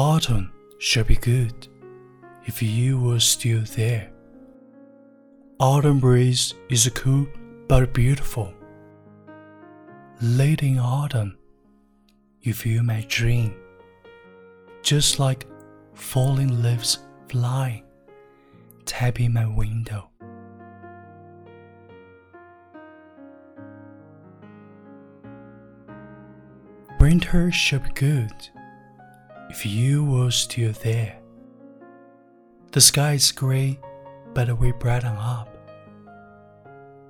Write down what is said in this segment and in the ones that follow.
autumn shall be good if you were still there. Autumn breeze is cool but beautiful. Late in autumn, you feel my dream, just like falling leaves fly, tapping my window. Winter shall be good if you were still there. The sky is gray, but we brighten up.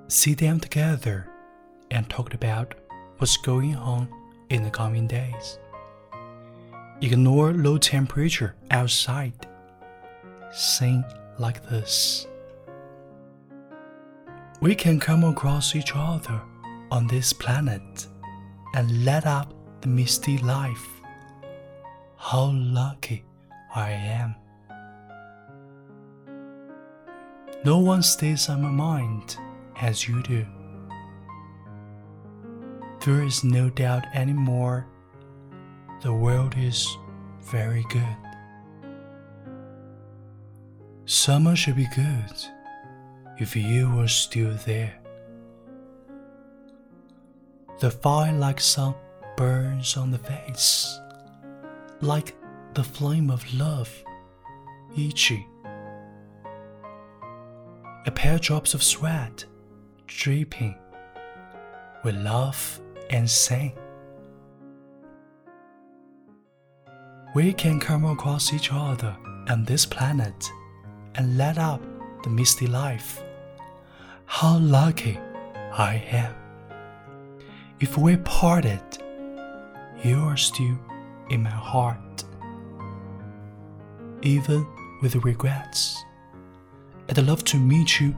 See them together and talk about what's going on in the coming days. Ignore low temperature outside. Sing like this. We can come across each other on this planet and let up the misty life how lucky I am. No one stays on my mind as you do. There is no doubt anymore, the world is very good. Summer should be good if you were still there. The fire like sun burns on the face like the flame of love, Ichi. A pair drops of sweat, dripping. We laugh and sing. We can come across each other and this planet and light up the misty life. How lucky I am. If we parted, you are still in my heart. Even with regrets, I'd love to meet you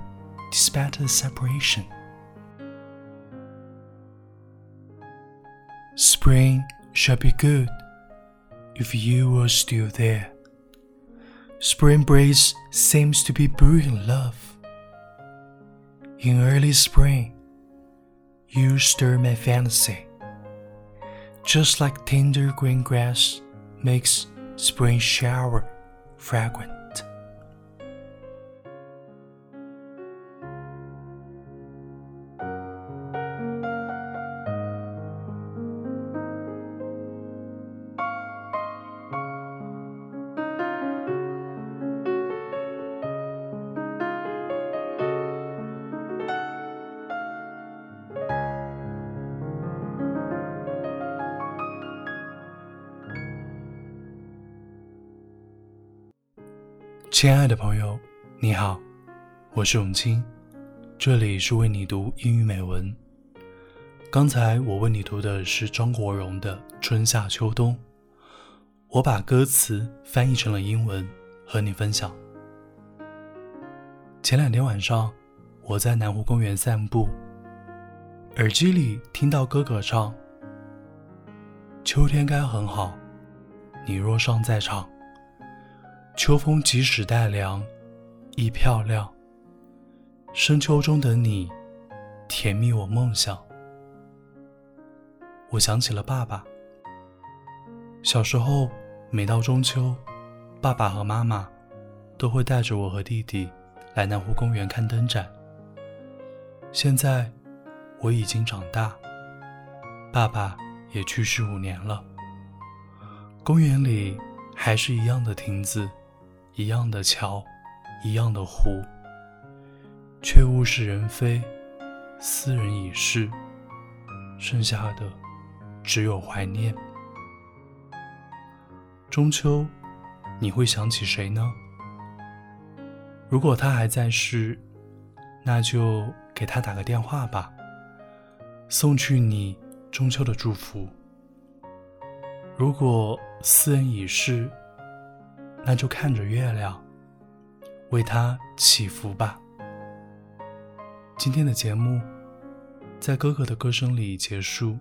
despite the separation. Spring shall be good if you were still there. Spring breeze seems to be brewing love. In early spring, you stir my fancy just like tender green grass makes spring shower fragrant. 亲爱的朋友，你好，我是永清，这里是为你读英语美文。刚才我为你读的是张国荣的《春夏秋冬》，我把歌词翻译成了英文和你分享。前两天晚上，我在南湖公园散步，耳机里听到哥哥唱：“秋天该很好，你若尚在场。”秋风即使带凉，亦漂亮。深秋中的你，甜蜜我梦想。我想起了爸爸。小时候，每到中秋，爸爸和妈妈都会带着我和弟弟来南湖公园看灯展。现在我已经长大，爸爸也去世五年了。公园里还是一样的亭子。一样的桥，一样的湖，却物是人非，斯人已逝，剩下的只有怀念。中秋，你会想起谁呢？如果他还在世，那就给他打个电话吧，送去你中秋的祝福。如果斯人已逝，那就看着月亮，为它祈福吧。今天的节目，在哥哥的歌声里结束。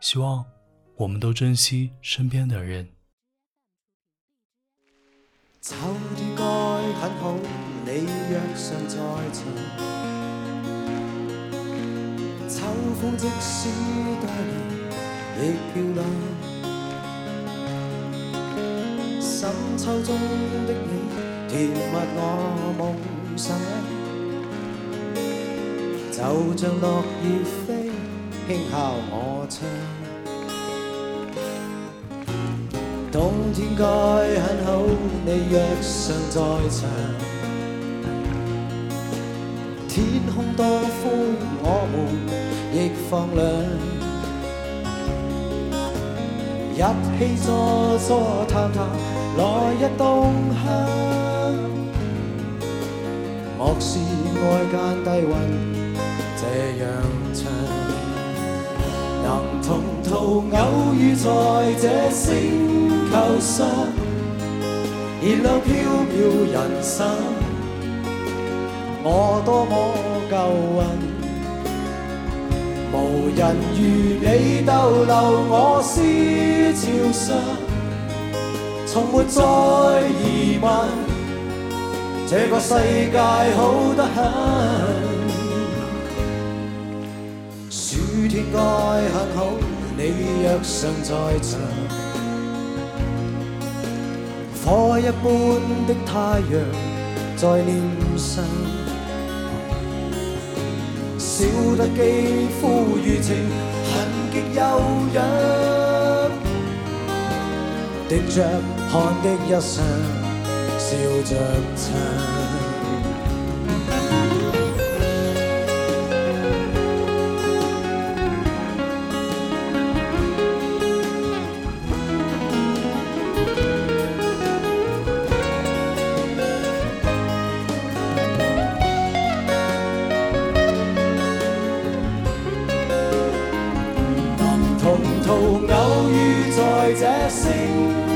希望我们都珍惜身边的人。深秋中的你，甜蜜我梦醒，就像落叶飞，轻敲我窗。冬天该很好，你若尚在场，天空多灰，我们亦放亮。一起坐坐谈谈。来日冬夏，莫视爱间低温这样长。能同途偶遇在这星球上，而论飘飘人生，我多么够运，无人如你逗留我思潮上。从没再疑问，这个世界好得很。暑天该很好，你若尚在场。火一般的太阳在脸上，笑得肌肤如情，痕极又痒，滴着。看的一生，笑着唱。同途偶遇在这星。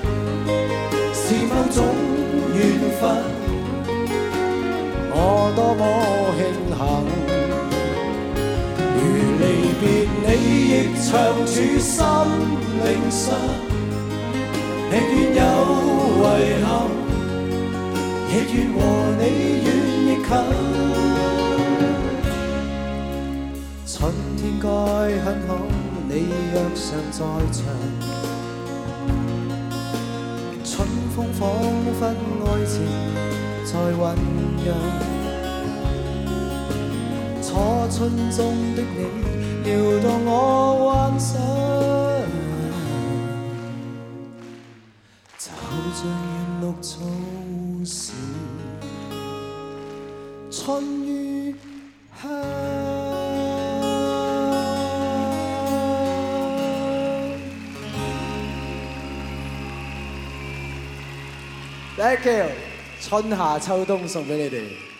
有种缘分，我多么庆幸。如离别你，亦长驻心灵上。宁愿有遗憾，亦愿和你远亦近。春天该很好，你若尚在场。风仿佛爱情在酝酿，初春中的你撩动我幻想，就像艳绿草使春雨香。Thank you，春夏秋冬送俾你哋。